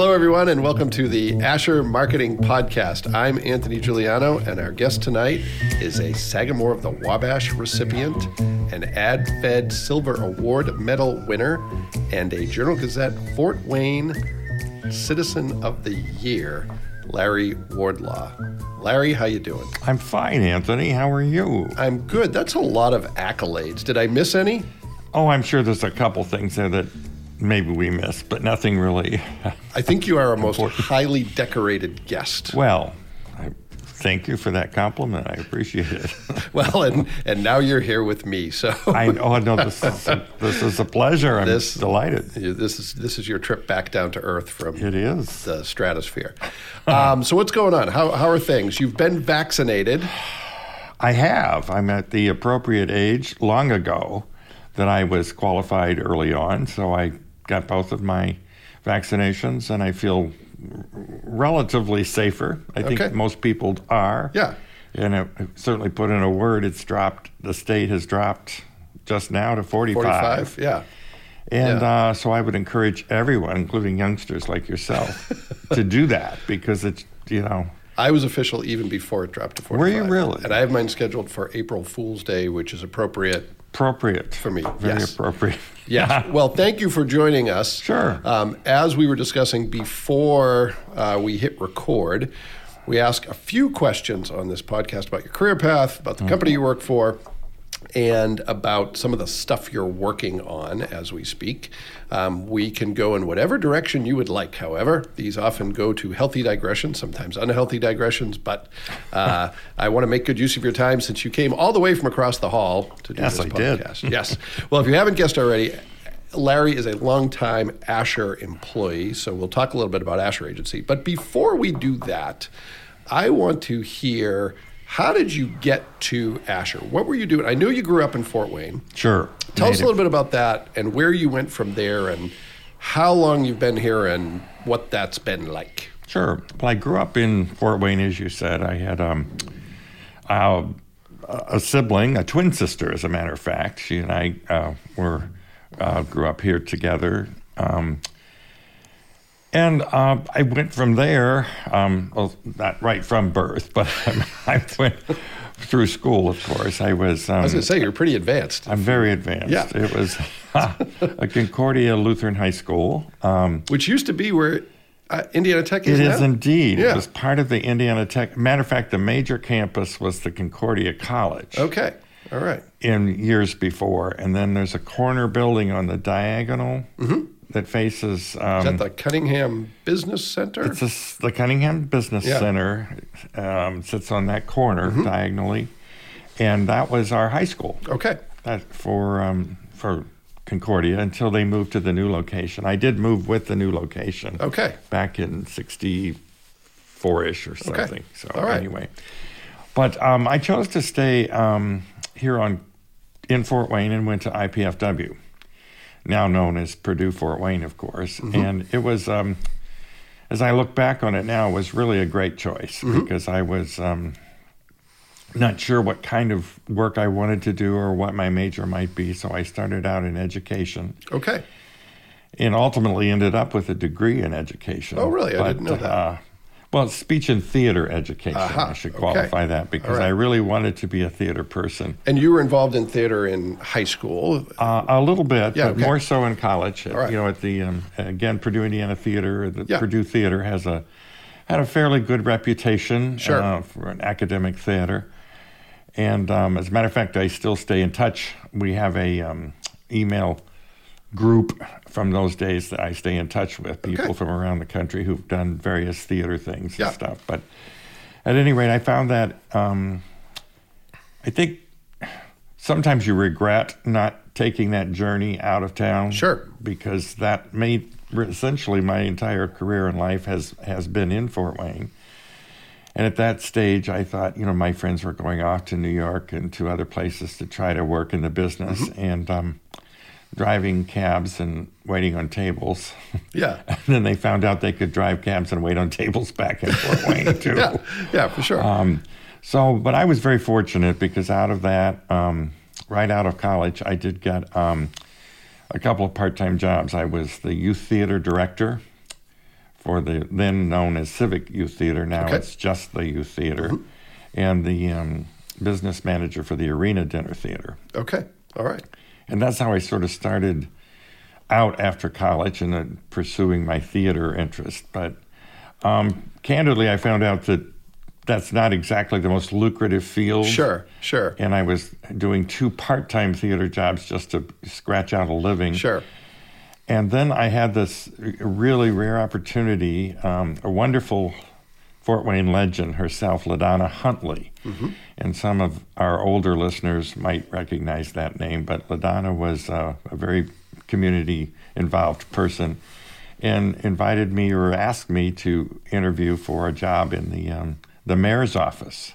Hello, everyone, and welcome to the Asher Marketing Podcast. I'm Anthony Giuliano, and our guest tonight is a Sagamore of the Wabash recipient, an AdFed Silver Award Medal winner, and a Journal Gazette Fort Wayne Citizen of the Year, Larry Wardlaw. Larry, how you doing? I'm fine, Anthony. How are you? I'm good. That's a lot of accolades. Did I miss any? Oh, I'm sure there's a couple things there that maybe we missed, but nothing really. I think you are a most highly decorated guest. Well, I thank you for that compliment. I appreciate it. well, and and now you're here with me, so I oh no, this is a, this is a pleasure. I'm this, delighted. This is this is your trip back down to earth from it is the stratosphere. um, so what's going on? How how are things? You've been vaccinated. I have. I'm at the appropriate age long ago that I was qualified early on, so I got both of my vaccinations, and I feel relatively safer. I think okay. most people are. Yeah. And it, certainly put in a word, it's dropped, the state has dropped just now to 45. 45, yeah. And yeah. Uh, so I would encourage everyone, including youngsters like yourself, to do that because it's, you know, I was official even before it dropped to 45. Were you really? And I have mine scheduled for April Fool's Day, which is appropriate. Appropriate. For me. Very yes. appropriate. Yeah. well, thank you for joining us. Sure. Um, as we were discussing before uh, we hit record, we ask a few questions on this podcast about your career path, about the mm-hmm. company you work for, and about some of the stuff you're working on as we speak. Um, we can go in whatever direction you would like, however. These often go to healthy digressions, sometimes unhealthy digressions, but uh, I want to make good use of your time since you came all the way from across the hall to do yes, this I podcast. Did. yes. Well, if you haven't guessed already, Larry is a longtime Asher employee, so we'll talk a little bit about Asher Agency. But before we do that, I want to hear how did you get to Asher? What were you doing? I know you grew up in Fort Wayne. Sure. Tell Native. us a little bit about that and where you went from there and how long you've been here and what that's been like. Sure. Well, I grew up in Fort Wayne, as you said. I had um, uh, a sibling, a twin sister, as a matter of fact. She and I uh, were uh, grew up here together. Um, and uh, I went from there, um, well, not right from birth, but I went through school, of course. I was. Um, I was going to say, you're pretty advanced. I'm very advanced. Yeah. It was a Concordia Lutheran High School. Um, Which used to be where uh, Indiana Tech is It now? is indeed. Yeah. It was part of the Indiana Tech. Matter of fact, the major campus was the Concordia College. Okay. All right. In years before. And then there's a corner building on the diagonal. Mm-hmm that faces. Um, Is that the Cunningham Business Center? It's a, the Cunningham Business yeah. Center. Um, sits on that corner mm-hmm. diagonally, and that was our high school. Okay. That for um, for Concordia until they moved to the new location. I did move with the new location. Okay. Back in '64 ish or something. Okay. So All right. anyway, but um, I chose to stay um, here on in Fort Wayne and went to IPFW now known as Purdue Fort Wayne, of course. Mm-hmm. And it was, um, as I look back on it now, it was really a great choice mm-hmm. because I was um, not sure what kind of work I wanted to do or what my major might be. So I started out in education. Okay. And ultimately ended up with a degree in education. Oh, really? I didn't know that. Uh, well, speech and theater education. Uh-huh. I should qualify okay. that because right. I really wanted to be a theater person. And you were involved in theater in high school? Uh, a little bit, yeah, but okay. more so in college. Right. You know, at the um, again Purdue Indiana Theater. The yeah. Purdue Theater has a had a fairly good reputation sure. uh, for an academic theater. And um, as a matter of fact, I still stay in touch. We have a um, email group from those days that I stay in touch with people okay. from around the country who've done various theater things yeah. and stuff. But at any rate, I found that um, I think sometimes you regret not taking that journey out of town. Sure. Because that made essentially my entire career in life has has been in Fort Wayne. And at that stage, I thought, you know, my friends were going off to New York and to other places to try to work in the business. Mm-hmm. And um, driving cabs and waiting on tables. Yeah. and then they found out they could drive cabs and wait on tables back in Fort Wayne too. yeah, yeah, for sure. Um, so, but I was very fortunate because out of that, um, right out of college, I did get um, a couple of part-time jobs. I was the youth theater director for the then known as Civic Youth Theater. Now Okay. it's just the Youth Theater, and the um, business manager for the Arena Dinner Theater. Okay. All right. And that's how I sort of started out after college and then pursuing my theater interest. But um, candidly, I found out that that's not exactly the most lucrative field. Sure. Sure. And I was doing two part time theater jobs just to scratch out a living. Sure. And then I had this really rare opportunity. Um, a wonderful Fort Wayne legend herself, LaDonna Huntley. And some of our older listeners might recognize that name, but LaDonna was uh, a very community involved person and invited me or asked me to interview for a job in the, um, the mayor's office.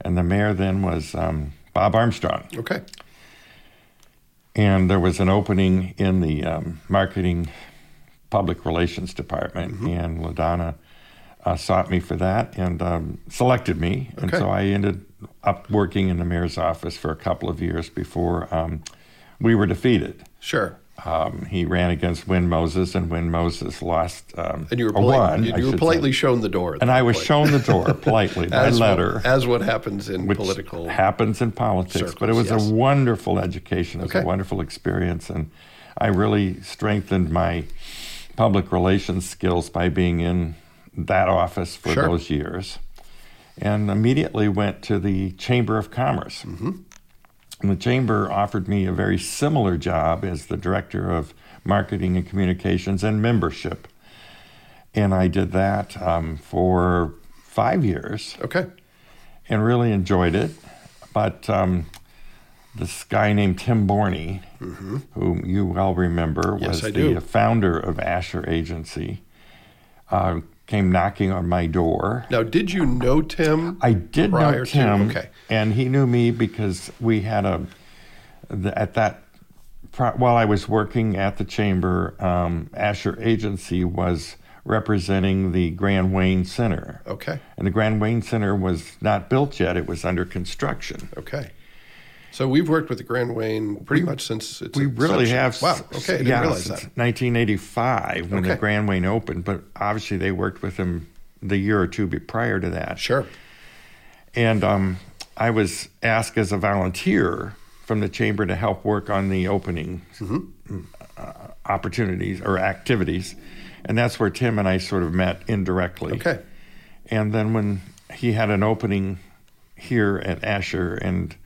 And the mayor then was um, Bob Armstrong Okay. and there was an opening in the um, marketing public relations department, and LaDonna uh, sought me for that and um, selected me, and Okay. so I ended up working in the mayor's office for a couple of years before um, we were defeated. Sure. Um, he ran against Win Moses, and Win Moses lost. Um, And you were, polite, won, you, you were politely say. shown the door. and I was point. shown the door politely by as letter What, as what happens in political. happens in politics. but it was yes. a wonderful education. It was Okay. a wonderful experience, and I really strengthened my public relations skills by being in that office for Sure. those years, and immediately went to the Chamber of Commerce. Mm-hmm. And the chamber offered me a very similar job as the director of marketing and communications and membership. And I did that um, for five years okay. and really enjoyed it. But um, this guy named Tim Borney, whom you well remember, Mm-hmm. Yes, was the do. founder of Asher Agency, uh, came knocking on my door. Now, did you know Tim? I did prior know to- Tim, okay. and he knew me because we had a the, at that while I was working at the chamber, um, Asher Agency was representing the Grand Wayne Center, Okay. and the Grand Wayne Center was not built yet; it was under construction. Okay. So we've worked with the Grand Wayne pretty much since its We really inception. have. Wow. Okay. I didn't yeah, realize since that. 1985 when the Grand Wayne opened, but obviously they worked with him the year or two prior to that. Sure. And um, I was asked as a volunteer from the chamber to help work on the opening uh, opportunities or activities. And that's where Tim and I sort of met indirectly. Okay. And then when he had an opening here at Asher, and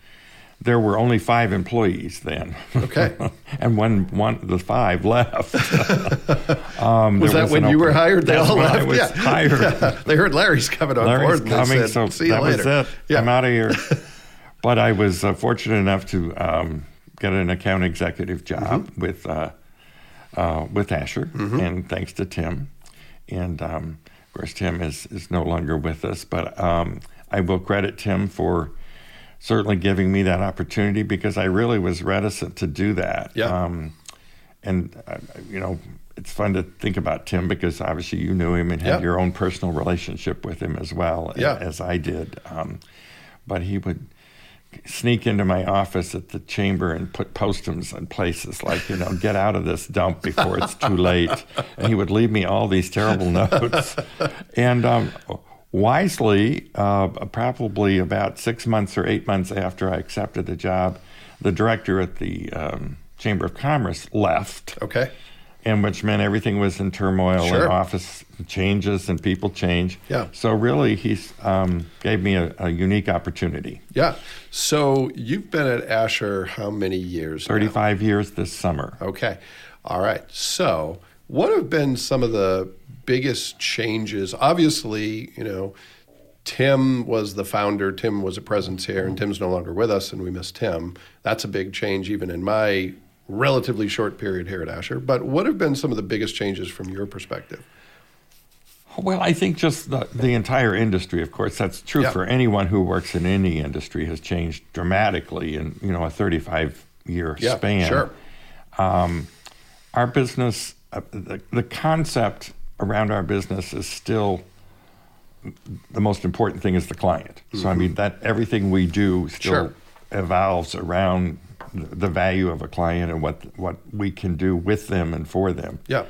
there were only five employees then. Okay. and when one the five left, um, Was that when an you were hired? They all when I left? was Yeah. hired. they heard Larry's coming on Larry's board. Coming, said, so See you that later. was it. Yeah. I'm out of here. but I was uh, fortunate enough to um, get an account executive job Mm-hmm. with uh, uh, with Asher, and thanks to Tim. And um, of course, Tim is is no longer with us, but um, I will credit Tim for certainly giving me that opportunity because I really was reticent to do that. Yeah. Um, and uh, you know, it's fun to think about Tim because obviously you knew him and had Yeah. your own personal relationship with him as well Yeah. as I did. Um, but he would sneak into my office at the chamber and put postums in places like, you know, get out of this dump before it's too late. And he would leave me all these terrible notes. And um, wisely, uh, probably about six months or eight months after I accepted the job, the director at the um, Chamber of Commerce left Okay. and which meant everything was in turmoil Sure. and office changes and people change. Yeah. So really, he's um, gave me a, a unique opportunity. Yeah. So you've been at Asher how many years? now? Thirty-five years this summer. Okay. All right. So, what have been some of the biggest changes? Obviously, you know, Tim was the founder, Tim was a presence here, and Tim's no longer with us, and we miss Tim. That's a big change, even in my relatively short period here at Asher. But what have been some of the biggest changes from your perspective? Well, I think just the, the entire industry, of course, that's true Yeah. for anyone who works in any industry, has changed dramatically in you know a 35 year Yeah, span. sure. Um, our business, uh, the, the concept around our business is still the most important thing is the client. So I mean that everything we do still Mm-hmm. Sure. evolves around the the value of a client and what what we can do with them and for them. Yeah.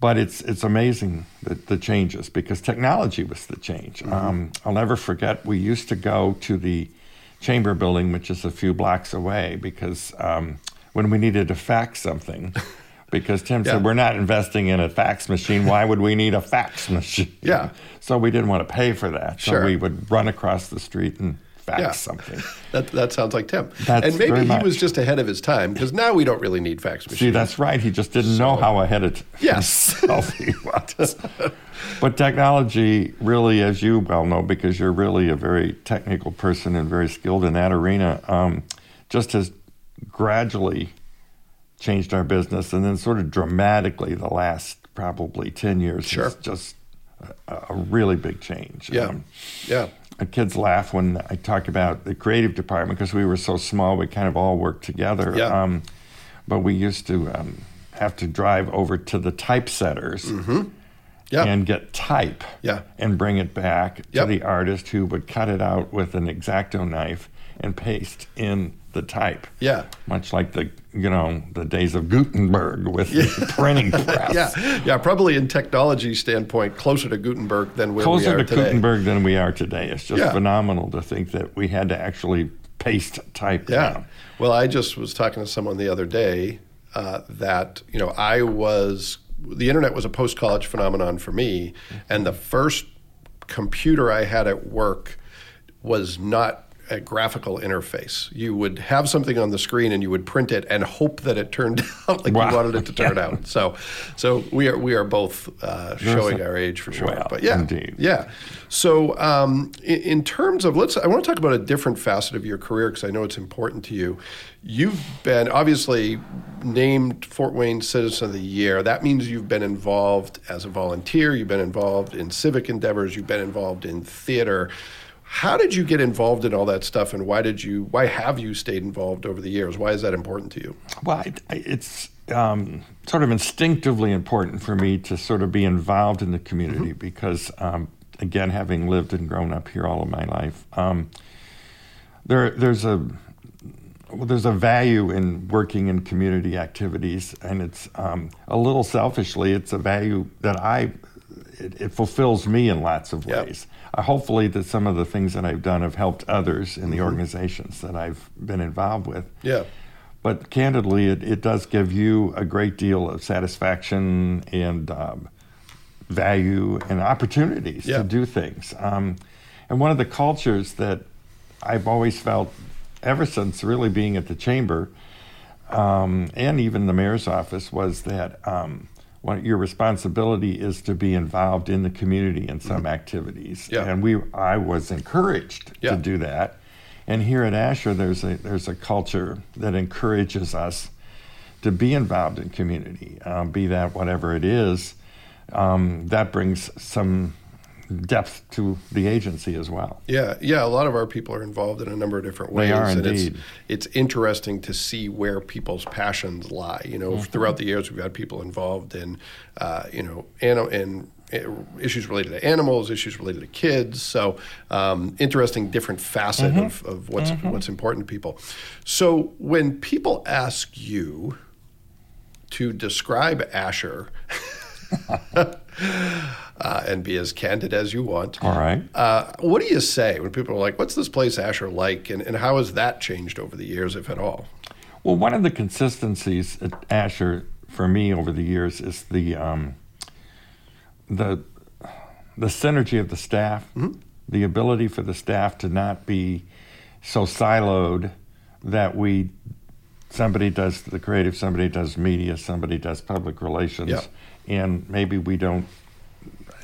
but it's it's amazing that the changes because technology was the change. Mm-hmm. Um, I'll never forget. We used to go to the chamber building, which is a few blocks away, because um, when we needed to fax something. Because Tim Yeah. said, We're not investing in a fax machine. Why would we need a fax machine? Yeah. So we didn't want to pay for that. So Sure. we would run across the street and fax Yeah. something. That, that sounds like Tim. That's and maybe he was just ahead of his time because now we don't really need fax machines. See, that's right. He just didn't know how ahead of Yes. himself he was. but technology, really, as you well know, because you're really a very technical person and very skilled in that arena, um, just has gradually changed our business, and then sort of dramatically the last probably ten years. Sure. is just a, a really big change. Yeah. Um, yeah. my kids laugh when I talk about the creative department because we were so small. We kind of all worked together. Yeah. Um, but we used to um, have to drive over to the typesetters Mm-hmm. Yeah. and get type Yeah. and bring it back Yep. to the artist who would cut it out with an exacto knife and paste in the type. Yeah. Much like the you know the days of Gutenberg with the printing press. Yeah, yeah, probably in technology standpoint, closer to Gutenberg than where we closer are to today. Gutenberg than we are today. It's just Yeah. phenomenal to think that we had to actually paste type Yeah. down. Well, I just was talking to someone the other day uh, that you know I was the internet was a post college phenomenon for me, and the first computer I had at work was not a graphical interface. You would have something on the screen and you would print it and hope that it turned out like Wow. you wanted it to turn out. So, so we are we are both uh, showing our age for sure. Well, but yeah, indeed. yeah. So, um, in, in terms of let's, I want to talk about a different facet of your career because I know it's important to you. You've been obviously named Fort Wayne Citizen of the Year. That means you've been involved as a volunteer. You've been involved in civic endeavors. You've been involved in theater. How did you get involved in all that stuff, and why did you? Why have you stayed involved over the years? Why is that important to you? Well, it's um, sort of instinctively important for me to sort of be involved in the community because, um, again, having lived and grown up here all of my life, um, there there's a well, there's a value in working in community activities, and it's um, a little selfishly, it's a value that I it, it fulfills me in lots of Yep. ways. Uh, hopefully, that some of the things that I've done have helped others in the organizations that I've been involved with. Yeah, But candidly, it, it does give you a great deal of satisfaction and um, value and opportunities Yeah. to do things. Um, and one of the cultures that I've always felt, ever since really being at the chamber um, and even the mayor's office, was that um, one, your responsibility is to be involved in the community in some activities. Yeah. And we, I was encouraged Yeah. to do that. And here at Asher, there's a there's a culture that encourages us to be involved in community, um, be that whatever it is. Um, that brings some depth to the agency as well. Yeah, yeah. A lot of our people are involved in a number of different ways, They are and indeed. it's it's interesting to see where people's passions lie. You know, Mm-hmm. throughout the years, we've had people involved in, uh, you know, an- in uh, issues related to animals, issues related to kids. So um, interesting, different facet Mm-hmm. of, of what's what's important to people. So when people ask you to describe Asher. Uh, and be as candid as you want. All right. Uh, what do you say when people are like, "What's this place Asher like?" and, and how has that changed over the years, if at all? Well, one of the consistencies at Asher for me over the years is the um, the the synergy of the staff, the ability for the staff to not be so siloed that we somebody does the creative, somebody does media, somebody does public relations, Yeah. and maybe we don't.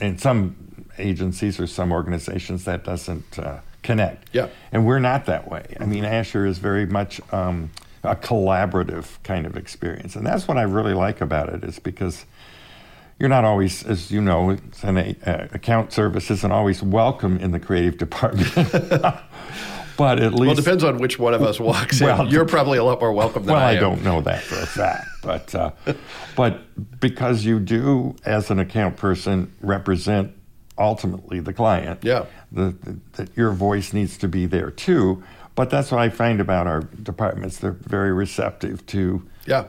In some agencies or some organizations, that doesn't uh, connect. Yeah. And we're not that way. I mean, Asher is very much um, a collaborative kind of experience. And that's what I really like about it, is because you're not always, as you know, an uh, account service isn't always welcome in the creative department. but at least. Well, it depends on which one of us walks Well, in. You're probably a lot more welcome than I. am. well, I don't know that for a fact, but uh, but because you do, as an account person, represent ultimately the client. Yeah. that your voice needs to be there too. But that's what I find about our departments; they're very receptive to Yeah,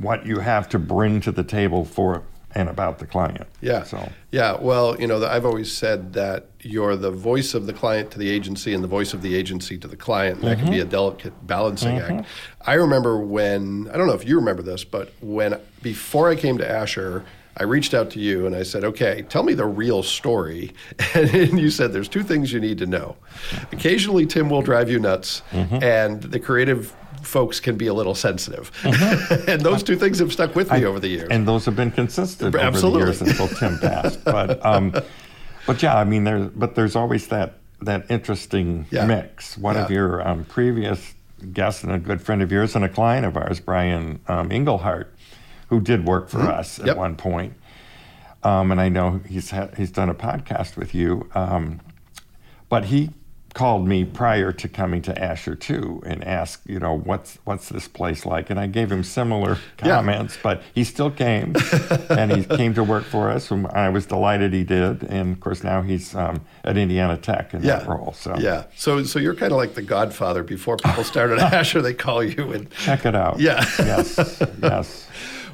what you have to bring to the table for and about the client. Yeah. So Yeah. Well, you know, I've always said that you're the voice of the client to the agency and the voice of the agency to the client. And That can be a mm-hmm. delicate balancing act. Mm-hmm. I remember when I don't know if you remember this, but when before I came to Asher. I reached out to you and I said, okay, tell me the real story. And you said, there's two things you need to know. Mm-hmm. Occasionally, Tim will drive you nuts, and the creative folks can be a little sensitive. and those two things have stuck with me over the years. and those have been consistent Absolutely. over the years until Tim passed. But um, but yeah, I mean, there's but there's always that that interesting Yeah. mix. One of your um, previous guests and a good friend of yours and a client of ours, Brian um, Englehart, who did work for us at Mm-hmm. Yep. one point. Um, and I know he's had, he's done a podcast with you. Um, but he called me prior to coming to Asher too and asked, you know, what's what's this place like? And I gave him similar Yeah. comments, but he still came and he came to work for us. And I was delighted he did. And of course, now he's um, at Indiana Tech in that role. So Yeah. So so you're kind of like the Godfather. Before people started Asher, they call you and check it out. Yeah. yes. Yes.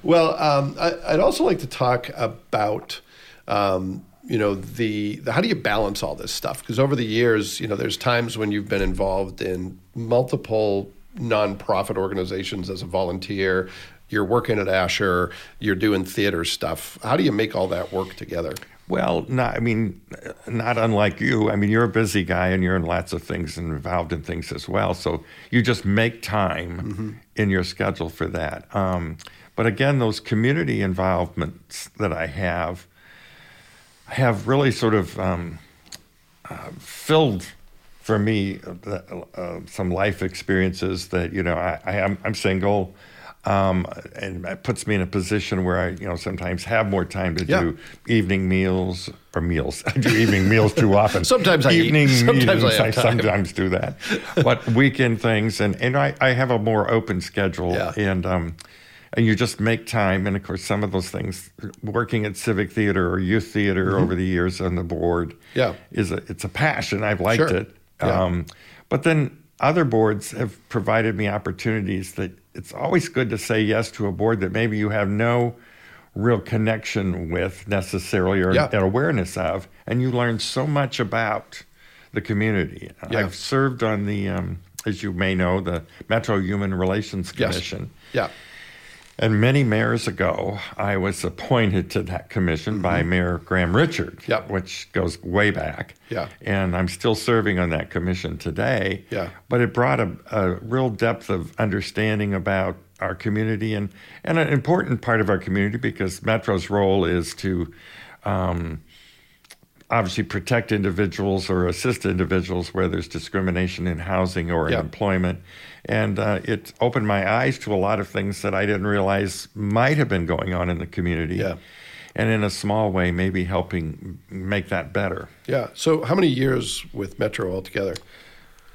Well, um, I, I'd also like to talk about, um, you know, the, the how do you balance all this stuff? Because over the years, you know, there's times when you've been involved in multiple nonprofit organizations as a volunteer. You're working at Asher. You're doing theater stuff. How do you make all that work together? Well, not, I mean, not unlike you. I mean, you're a busy guy and you're in lots of things and involved in things as well. So you just make time in your schedule for that. Um, but again, those community involvements that I have have really sort of um, uh, filled for me uh, uh, some life experiences that you know I, I am I'm single. Um, and it puts me in a position where I, you know, sometimes have more time to Yeah. do evening meals or meals. I do evening meals too often. Sometimes I eat. evening Sometimes I meetings, have time. sometimes do that, but weekend things, and and I, I have a more open schedule, Yeah. and um, and you just make time. And of course, some of those things, working at civic theater or youth theater over the years on the board, Mm-hmm. Yeah. is a, it's a passion. I've liked Sure. it. Yeah. Um, but then other boards have provided me opportunities that it's always good to say yes to a board that maybe you have no real connection with necessarily or Yeah. an awareness of, and you learn so much about the community. Yeah. I've served on the, um, as you may know, the Metro Human Relations Yes. Commission. Yeah. And many mayors ago, I was appointed to that commission by Mayor Graham Richard, Mm-hmm. Yep. which goes way back. Yeah. And I'm still serving on that commission today. Yeah. But it brought a, a real depth of understanding about our community and, and an important part of our community because Metro's role is to um, obviously protect individuals or assist individuals where there's discrimination in housing or in employment. And uh, it opened my eyes to a lot of things that I didn't realize might have been going on in the community. Yeah. And in a small way, maybe helping make that better. Yeah. So how many years with Metro altogether?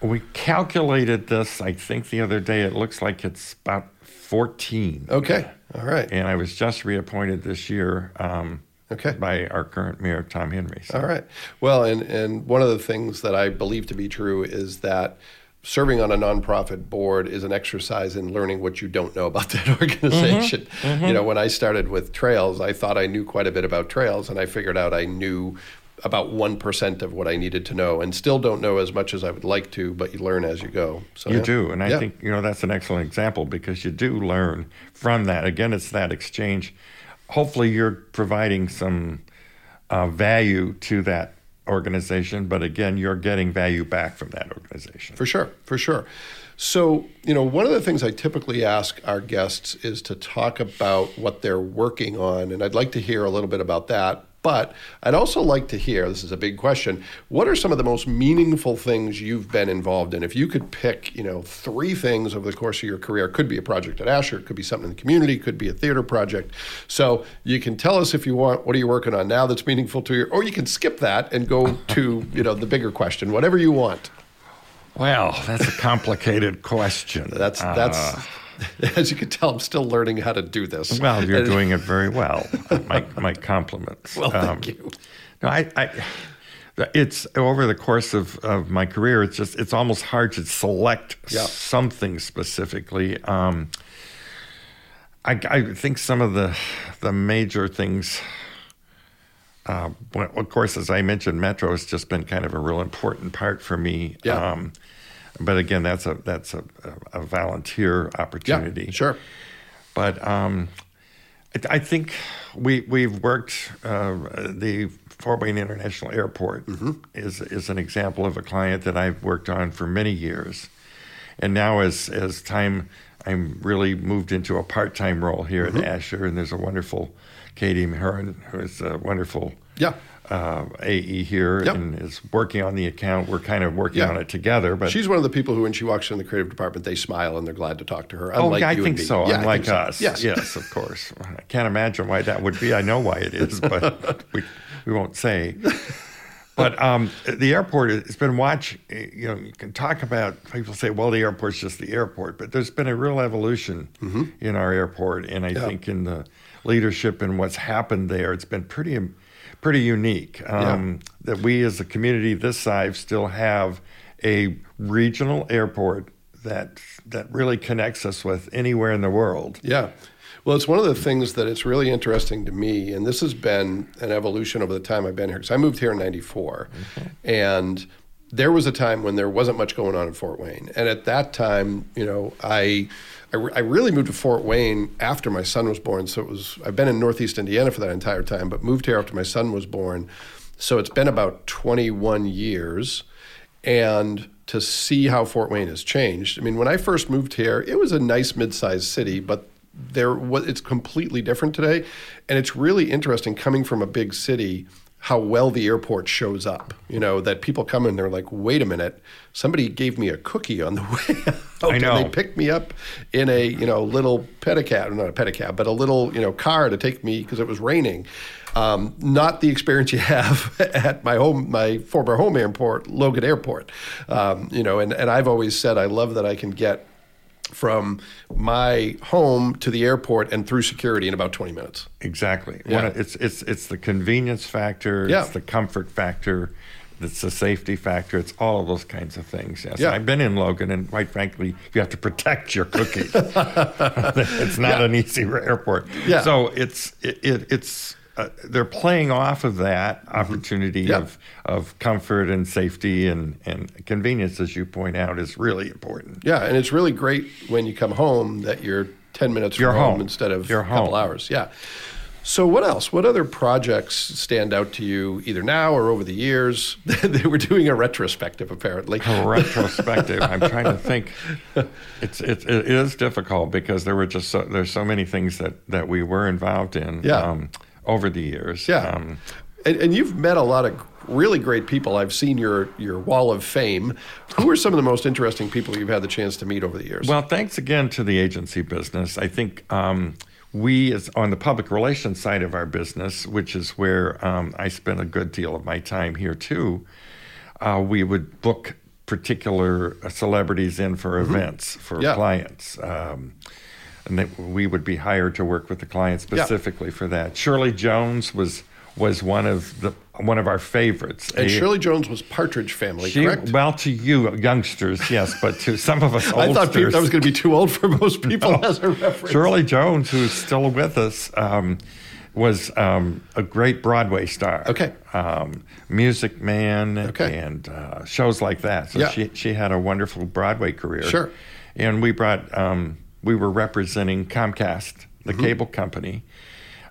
We calculated this, I think, the other day. It looks like it's about 14. Okay. All right. And I was just reappointed this year um, Okay. by our current mayor, Tom Henry. So- All right. Well, and, and one of the things that I believe to be true is that serving on a nonprofit board is an exercise in learning what you don't know about that organization. Mm-hmm. Mm-hmm. You know, when I started with trails, I thought I knew quite a bit about trails, and I figured out I knew about 1% of what I needed to know and still don't know as much as I would like to, but you learn as you go. So You yeah. do, and I Yeah. think you know that's an excellent example because you do learn from that. Again, it's that exchange. Hopefully, you're providing some uh, value to that organization, but again, you're getting value back from that organization. For sure, for sure. So, you know, one of the things I typically ask our guests is to talk about what they're working on, and I'd like to hear a little bit about that. But I'd also like to hear this is a big question what are some of the most meaningful things you've been involved in? If you could pick, you know, three things over the course of your career, it could be a project at Asher, it could be something in the community, it could be a theater project. So you can tell us if you want, what are you working on now that's meaningful to you? Or you can skip that and go to, you know, the bigger question, whatever you want. Well, that's a complicated question. That's Uh, that's as you can tell, I'm still learning how to do this. well, you're And- doing it very well. my my compliments. Well, thank Um, you. No, I, I, it's over the course of, of my career. It's just it's almost hard to select Yeah. something specifically. Um, I, I think some of the the major things. Uh, well, of course, as I mentioned, Metro has just been kind of a real important part for me. Yeah. Um, but again, that's a that's a, a volunteer opportunity. Yeah, sure. But um, I, I think we we've worked uh, the Fort Wayne International Airport is is an example of a client that I've worked on for many years, and now as as time I'm really moved into a part time role here at Asher, and there's a wonderful Katie Maharan who is a wonderful Yeah. Uh, AE here Yep. and is working on the account. We're kind of working Yeah. on it together, but She's one of the people who, when she walks in the creative department, they smile and they're glad to talk to her. Oh, yeah, I think so. Yeah, Unlike think so. us. Yes. yes, of course. I can't imagine why that would be. I know why it is, but we, we won't say. But um, the airport, it's been watch. You know, you can talk about. People say, "Well, the airport's just the airport," but there's been a real evolution in our airport, and I Mm-hmm. Yeah. think in the leadership and what's happened there, it's been pretty, pretty unique. Um, That we, as a community this size, still have a regional airport that that really connects us with anywhere in the world. Yeah. Well, it's one of the things that it's really interesting to me, and this has been an evolution over the time I've been here. Because I moved here in '94, and there was a time when there wasn't much going on in Fort Wayne, and at that time, you know, I. I, re- I really moved to Fort Wayne after my son was born. So it was I've been in Northeast Indiana for that entire time, but moved here after my son was born. So it's been about 21 years, and to see how Fort Wayne has changed. I mean, when I first moved here, it was a nice mid-sized city, but there was it's completely different today, and it's really interesting coming from a big city how well the airport shows up. You know that people come in, they're like, "Wait a minute, somebody gave me a cookie on the way out." I know. And they picked me up in a you know little pedicab, not a pedicab, but a little you know car to take me because it was raining. Um, not the experience you have at my home, my former home airport, Logan Airport. Um, you know, and, and I've always said I love that I can get from my home to the airport and through security in about 20 minutes. Exactly. Yeah. Of- it's it's it's the convenience factor. Yeah. It's the comfort factor. It's the safety factor. It's all of those kinds of things. Yes. Yeah. I've been in Logan, and quite frankly, you have to protect your cookie. it's not Yeah. an easy airport. Yeah. So it's it, it it's. Uh, they're playing off of that opportunity Mm-hmm. Yeah. of, of comfort and safety and, and convenience, as you point out, is really important. Yeah, and it's really great when you come home that you're 10 minutes from You're home, home. instead of You're a couple home. hours. Yeah. So what else? What other projects stand out to you either now or over the years? they were doing a retrospective apparently. a retrospective. I'm trying to think. It's it, it is difficult because there were just so, there's so many things that that we were involved in Yeah. um, over the years. Yeah. Um, and, and you've met a lot of really great people. I've seen your your wall of fame. Who are some of the most interesting people you've had the chance to meet over the years? well, thanks again to the agency business. I think um, we, as on the public relations side of our business, which is where um, I spend a good deal of my time here too, uh, we would book particular uh, celebrities in for events for Mm-hmm. Yeah. clients. Um, and that we would be hired to work with the client specifically for that. Shirley Jones was was one of the one of our favorites. and A- Shirley Jones was Partridge Family, she, correct? well, to you youngsters, yes, but to some of us oldsters, I thought people, that was going to be too old for most people as a reference. Shirley Jones, who's still with us, um, was um, a great Broadway star. Okay. Um, Music Man Okay. and uh, shows like that. So Yeah. she, she had a wonderful Broadway career. Sure. And we brought, um, we were representing Comcast, the Mm-hmm. cable company.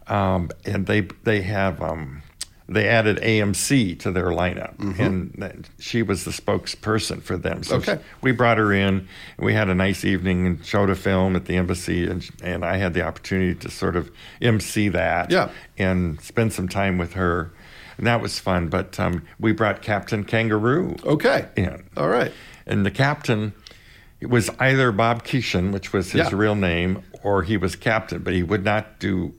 Um, and they, they have, um, they added AMC to their lineup, and she was the spokesperson for them. So Mm-hmm. Okay. we brought her in. And we had a nice evening and showed a film at the embassy, and and I had the opportunity to sort of MC that, Yeah. and spend some time with her, and that was fun. But um, we brought Captain Kangaroo Okay. in, All right. and the captain was either Bob Keeshan, which was his Yeah. real name, or he was captain, but he would not do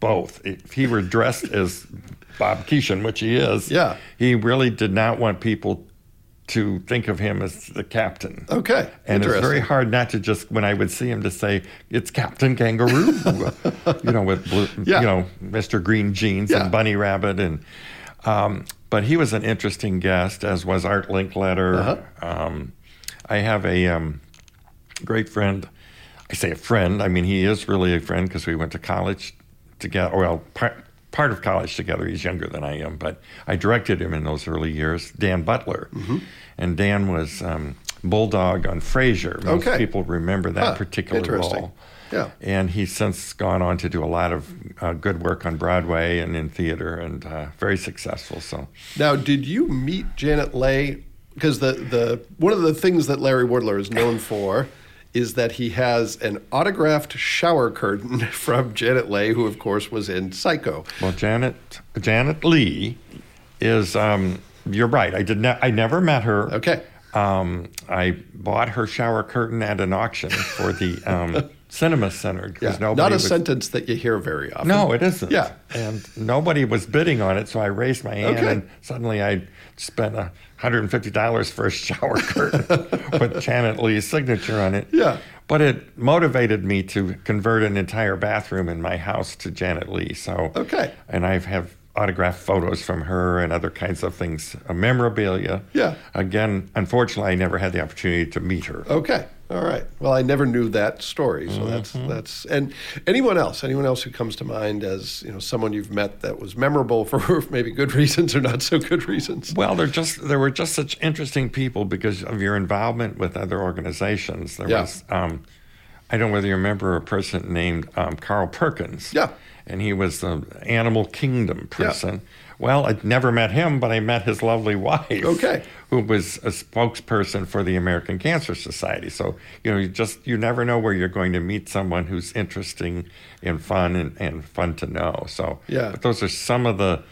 both. If he were dressed as Bob Keeshan, which he is, Yeah. he really did not want people to think of him as the captain. Okay. And it's very hard not to just when I would see him to say it's Captain Kangaroo, you know, with blue, Yeah. you know Mr. Green jeans Yeah. and Bunny Rabbit, and um, but he was an interesting guest, as was Art Linkletter. Uh-huh. Um, I have a um, great friend I say a friend. I mean, he is really a friend because we went to college together. Well, part, part of college together. He's younger than I am, but I directed him in those early years. Dan Butler, Mm-hmm. and Dan was um, Bulldog on Frasier. Most Okay. people remember that particular interesting. role. Yeah. And he's since gone on to do a lot of uh, good work on Broadway and in theater, and uh, very successful. So Now, did you meet Janet Leigh? Because the, the one of the things that Larry Wardlaw is known for is that he has an autographed shower curtain from Janet Leigh, who of course was in Psycho. Well, Janet Janet Leigh is. Um, you're right. I did. Ne- I never met her. Okay. Um, I bought her shower curtain at an auction for the um, cinema center Yeah. Not a was. sentence that you hear very often. no, it isn't. Yeah. and nobody was bidding on it, so I raised my hand, Okay. and suddenly I spent a hundred and fifty dollars for a shower curtain with Janet Leigh's signature on it. Yeah. But it motivated me to convert an entire bathroom in my house to Janet Leigh. So Okay. and I have autographed photos from her and other kinds of things, memorabilia. Yeah. Again, unfortunately, I never had the opportunity to meet her. Okay. All right. Well, I never knew that story, so that's Mm-hmm. that's. And anyone else? Anyone else who comes to mind as you know someone you've met that was memorable for maybe good reasons or not so good reasons? Well, there just there were just such interesting people because of your involvement with other organizations. There Yeah. was, um, I don't know whether you remember a person named um, Carl Perkins. Yeah. and he was the Animal Kingdom person. Yeah. Well, I'd never met him, but I met his lovely wife. Okay. who was a spokesperson for the American Cancer Society. So you know, you just you never know where you're going to meet someone who's interesting and fun and, and fun to know. So Yeah. but those are some of the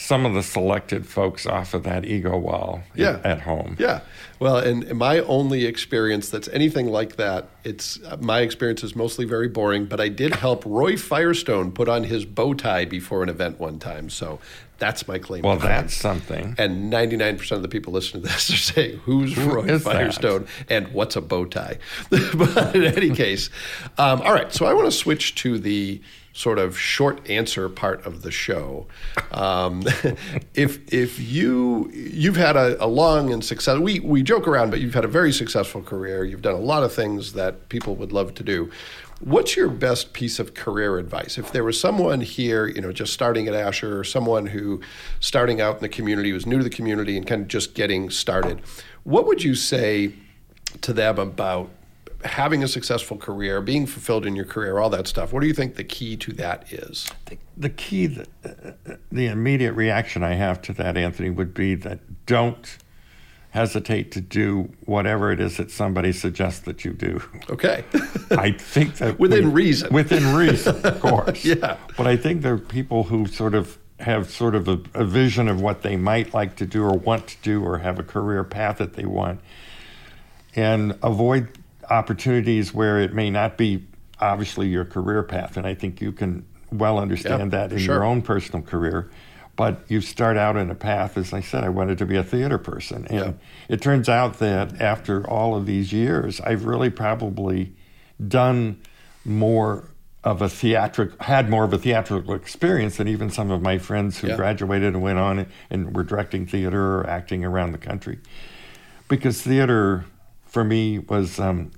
some of the selected folks off of that ego wall Yeah. at home. Yeah. Well, and my only experience that's anything like that, it's my experience is mostly very boring, but I did help Roy Firestone put on his bow tie before an event one time. So that's my claim. Well, to fame. that's something. And 99% of the people listening to this are saying, Who's Roy is that? Firestone and what's a bow tie? but in any case, um, all right, so I want to switch to the sort of short answer part of the show. Um, if if you you've had a, a long and successful we we joke around, but you've had a very successful career. You've done a lot of things that people would love to do. What's your best piece of career advice? If there was someone here, you know, just starting at Asher, or someone who starting out in the community, was new to the community and kind of just getting started, what would you say to them about having a successful career, being fulfilled in your career, all that stuff? What do you think the key to that is? The key, the, the immediate reaction I have to that, Anthony, would be that don't hesitate to do whatever it is that somebody suggests that you do. Okay. I think that Within reason. Within reason, of course. Yeah. But I think there are people who sort of have sort of a, a vision of what they might like to do or want to do or have a career path that they want and avoid opportunities where it may not be obviously your career path. And I think you can well understand Yeah, that in sure. your own personal career. But you start out in a path, as I said, I wanted to be a theater person. And Yeah. it turns out that after all of these years, I've really probably done more of a theatrical, had more of a theatrical experience than even some of my friends who Yeah. graduated and went on and were directing theater or acting around the country. Because theater, for me, was, um,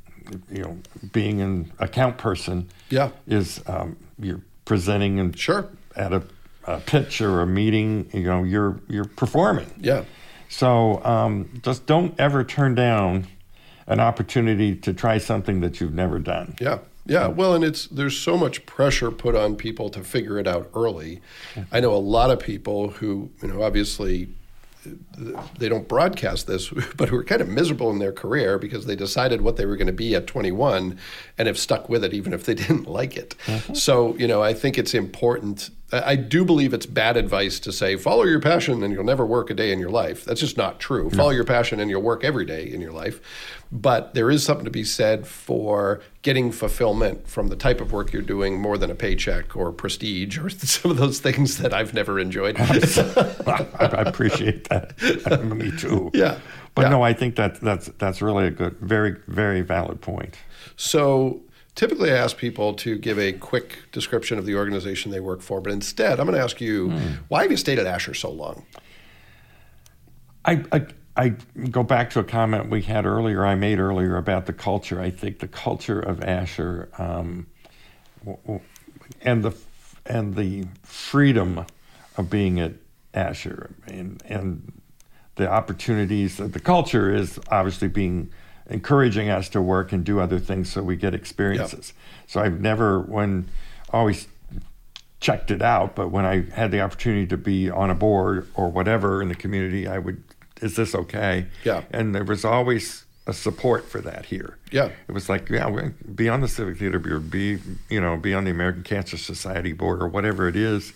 you know, being an account person Yeah. is um, you're presenting and Sure. at a, a pitch or a meeting, you know, you're you're performing. Yeah. So um, just don't ever turn down an opportunity to try something that you've never done. Yeah. Yeah, well, and it's there's so much pressure put on people to figure it out early. I know a lot of people who, you know, obviously they don't broadcast this, but who are kind of miserable in their career because they decided what they were going to be at 21 and have stuck with it even if they didn't like it. Uh-huh. So, you know, I think it's important. I do believe it's bad advice to say follow your passion and you'll never work a day in your life. That's just not true. Follow your passion and you'll work every day in your life. But there is something to be said for getting fulfillment from the type of work you're doing more than a paycheck or prestige or some of those things that I've never enjoyed. I, I appreciate that. Me too. Yeah. But Yeah. no, I think that that's that's really a good, very very valid point. So typically I ask people to give a quick description of the organization they work for, but instead I'm going to ask you, why have you stayed at Asher so long? I, I I go back to a comment we had earlier, I made earlier about the culture. I think the culture of Asher um, and the and the freedom of being at Asher and and the opportunities. The culture is obviously being encouraging us to work and do other things so we get experiences. Yep. So I've never when always checked it out, but when I had the opportunity to be on a board or whatever in the community, I would is this okay? Yeah. And there was always a support for that here. Yeah. It was like, yeah, be on the Civic Theater Board, be, you know, be on the American Cancer Society board or whatever it is.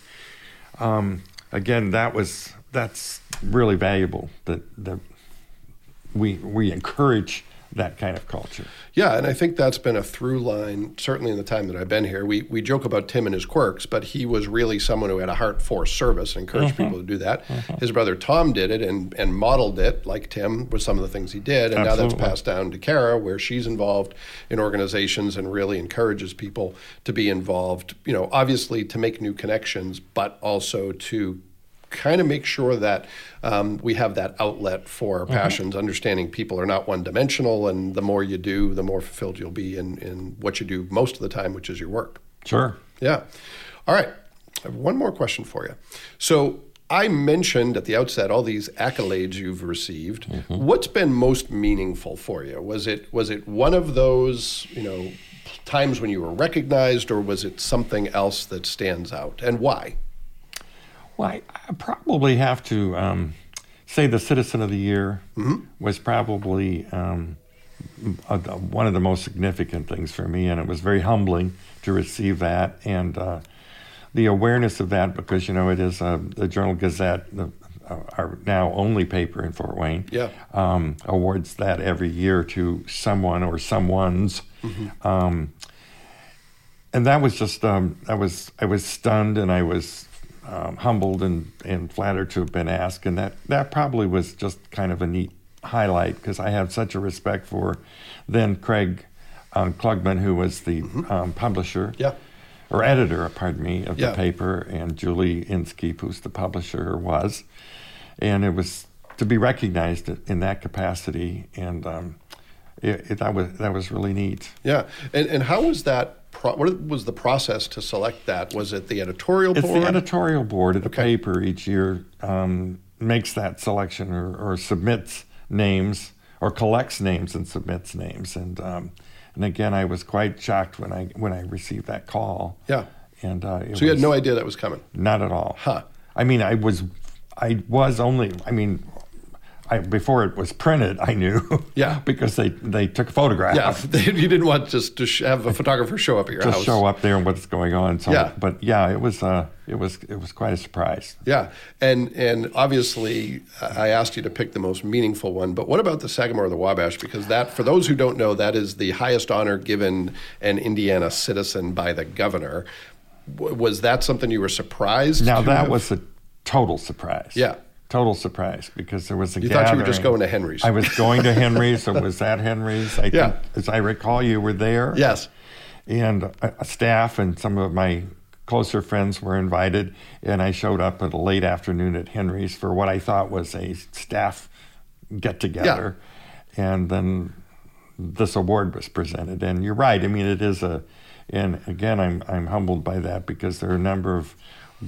Um, again, that was, that's really valuable that, that we, we encourage that kind of culture. Yeah, and I think that's been a through line, certainly in the time that I've been here. We, we joke about Tim and his quirks, but he was really someone who had a heart for service and encouraged mm-hmm. people to do that. Mm-hmm. His brother Tom did it and, and modeled it, like Tim, with some of the things he did. And Absolutely. now that's passed down to Kara, where she's involved in organizations and really encourages people to be involved, you know, obviously to make new connections, but also to kind of make sure that um, we have that outlet for our mm-hmm. passions, understanding people are not one dimensional, and the more you do, the more fulfilled you'll be in, in what you do most of the time, which is your work. Sure. Yeah. All right. I have one more question for you. So, I mentioned at the outset all these accolades you've received. Mm-hmm. What's been most meaningful for you? Was it was it one of those, you know, times when you were recognized or was it something else that stands out and why? Well, I, I probably have to um, say the Citizen of the Year mm-hmm. was probably um, a, a, one of the most significant things for me, and it was very humbling to receive that and uh, the awareness of that because you know it is uh, the Journal Gazette, the, uh, our now only paper in Fort Wayne, yeah. um, awards that every year to someone or someone's. Mm-hmm. Um, and that was just um, I was I was stunned and I was um, humbled and, and flattered to have been asked. And that, that probably was just kind of a neat highlight because I have such a respect for then Craig um, Klugman, who was the mm-hmm. um, publisher. Yeah. Or editor, pardon me, of yeah. the paper, and Julie Inskeep, who's the publisher, was. And it was to be recognized in that capacity, and um, it, it, that was that was really neat. Yeah, and and how was that pro- what was the process to select that? Was it the editorial it's board? the editorial board the okay. paper each year um, makes that selection or, or, submits names or collects names and submits names. And um, and again, I was quite shocked when I when I received that call. Yeah. And uh, so you had no idea that was coming. Not at all. Huh. I mean, I was I was only. I mean, I, before it was printed, I knew. Yeah. because they, they took a photograph. Yeah, you didn't want just to sh- have a photographer show up at your just house. show up there and what's going on. So, yeah. But yeah, it was uh, it was it was quite a surprise. Yeah, and and obviously I asked you to pick the most meaningful one. But what about the Sagamore of the Wabash? Because that, for those who don't know, that is the highest honor given an Indiana citizen by the governor. W- was that something you were surprised? Now that have? was a total surprise. Yeah total surprise because there was a you gathering. thought you were just going to Henry's. I was going to Henry's. so was at Henry's. I yeah. think, as I recall, you were there. Yes. And uh, a staff and some of my closer friends were invited, and I showed up at a late afternoon at Henry's for what I thought was a staff get together, yeah. and then this award was presented. And you're right. I mean, it is a, and again, I'm I'm humbled by that because there are a number of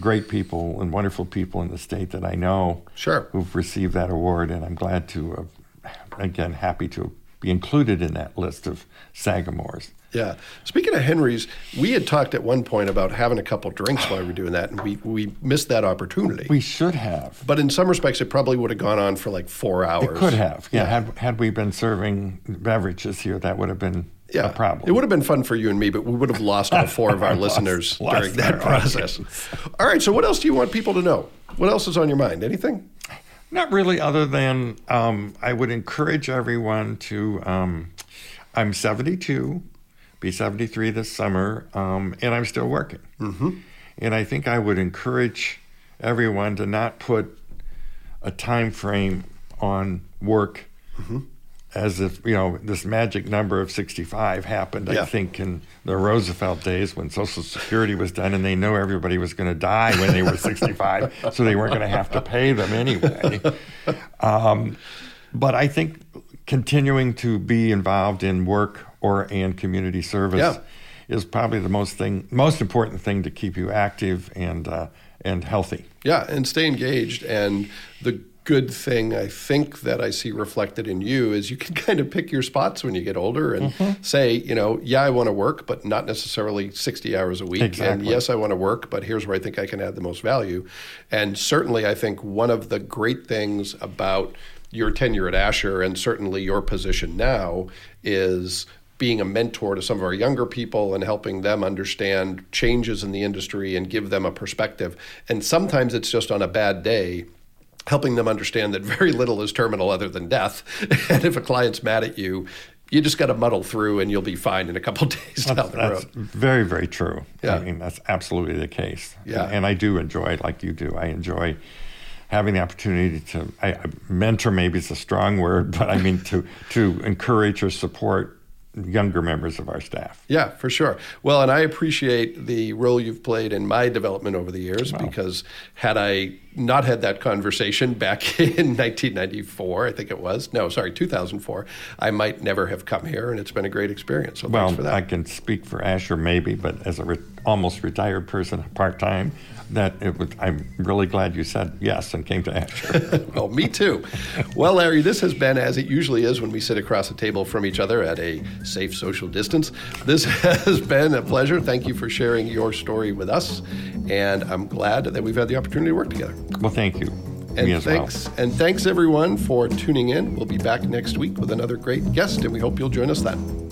great people and wonderful people in the state that I know sure. who've received that award, and I'm glad to, uh, again, happy to be included in that list of Sagamores. Yeah. Speaking of Henry's, we had talked at one point about having a couple drinks while we were doing that, and we, we missed that opportunity. We should have. But in some respects, it probably would have gone on for like four hours. It could have. Yeah. yeah. Had, had we been serving beverages here, that would have been yeah, problem. It would have been fun for you and me, but we would have lost all four of our listeners lost, during that process. All right, so what else do you want people to know? What else is on your mind? Anything? Not really, other than um, I would encourage everyone to. Um, I'm 72, be 73 this summer, um, and I'm still working. Mm-hmm. And I think I would encourage everyone to not put a time frame on work. Mm-hmm as if you know this magic number of 65 happened yeah. i think in the roosevelt days when social security was done and they knew everybody was going to die when they were 65 so they weren't going to have to pay them anyway um, but I think continuing to be involved in work or and community service Yeah. is probably the most thing, most important thing to keep you active and uh, and healthy. Yeah, and stay engaged. And the good thing I think that I see reflected in you is you can kind of pick your spots when you get older and mm-hmm. say, you know, yeah, I want to work, but not necessarily 60 hours a week. And yes, I want to work, but here's where I think I can add the most value. And certainly, I think one of the great things about your tenure at Asher and certainly your position now is being a mentor to some of our younger people and helping them understand changes in the industry and give them a perspective. And sometimes it's just on a bad day helping them understand that very little is terminal other than death. And if a client's mad at you, you just got to muddle through and you'll be fine in a couple days down the That's road. very, very true. Yeah. I mean, that's absolutely the case. Yeah. And I do enjoy it like you do. I enjoy having the opportunity to I, I- mentor maybe is a strong word, but I mean to to encourage or support younger members of our staff. Yeah, for sure. Well, and I appreciate the role you've played in my development over the years because had I not had that conversation back in 1994, I think it was, no, sorry, 2004, I might never have come here, and it's been a great experience. So Well, thanks for that. I can speak for Asher maybe, but as a re- almost retired person, part time, that it was. I'm really glad you said yes and came to Asher. well, me too. Well, Larry, this has been as it usually is when we sit across a table from each other at a safe social distance. This has been a pleasure. Thank you for sharing your story with us, and I'm glad that we've had the opportunity to work together. well, thank you. And Me as well. thanks, and thanks everyone for tuning in. We'll be back next week with another great guest, and we hope you'll join us then.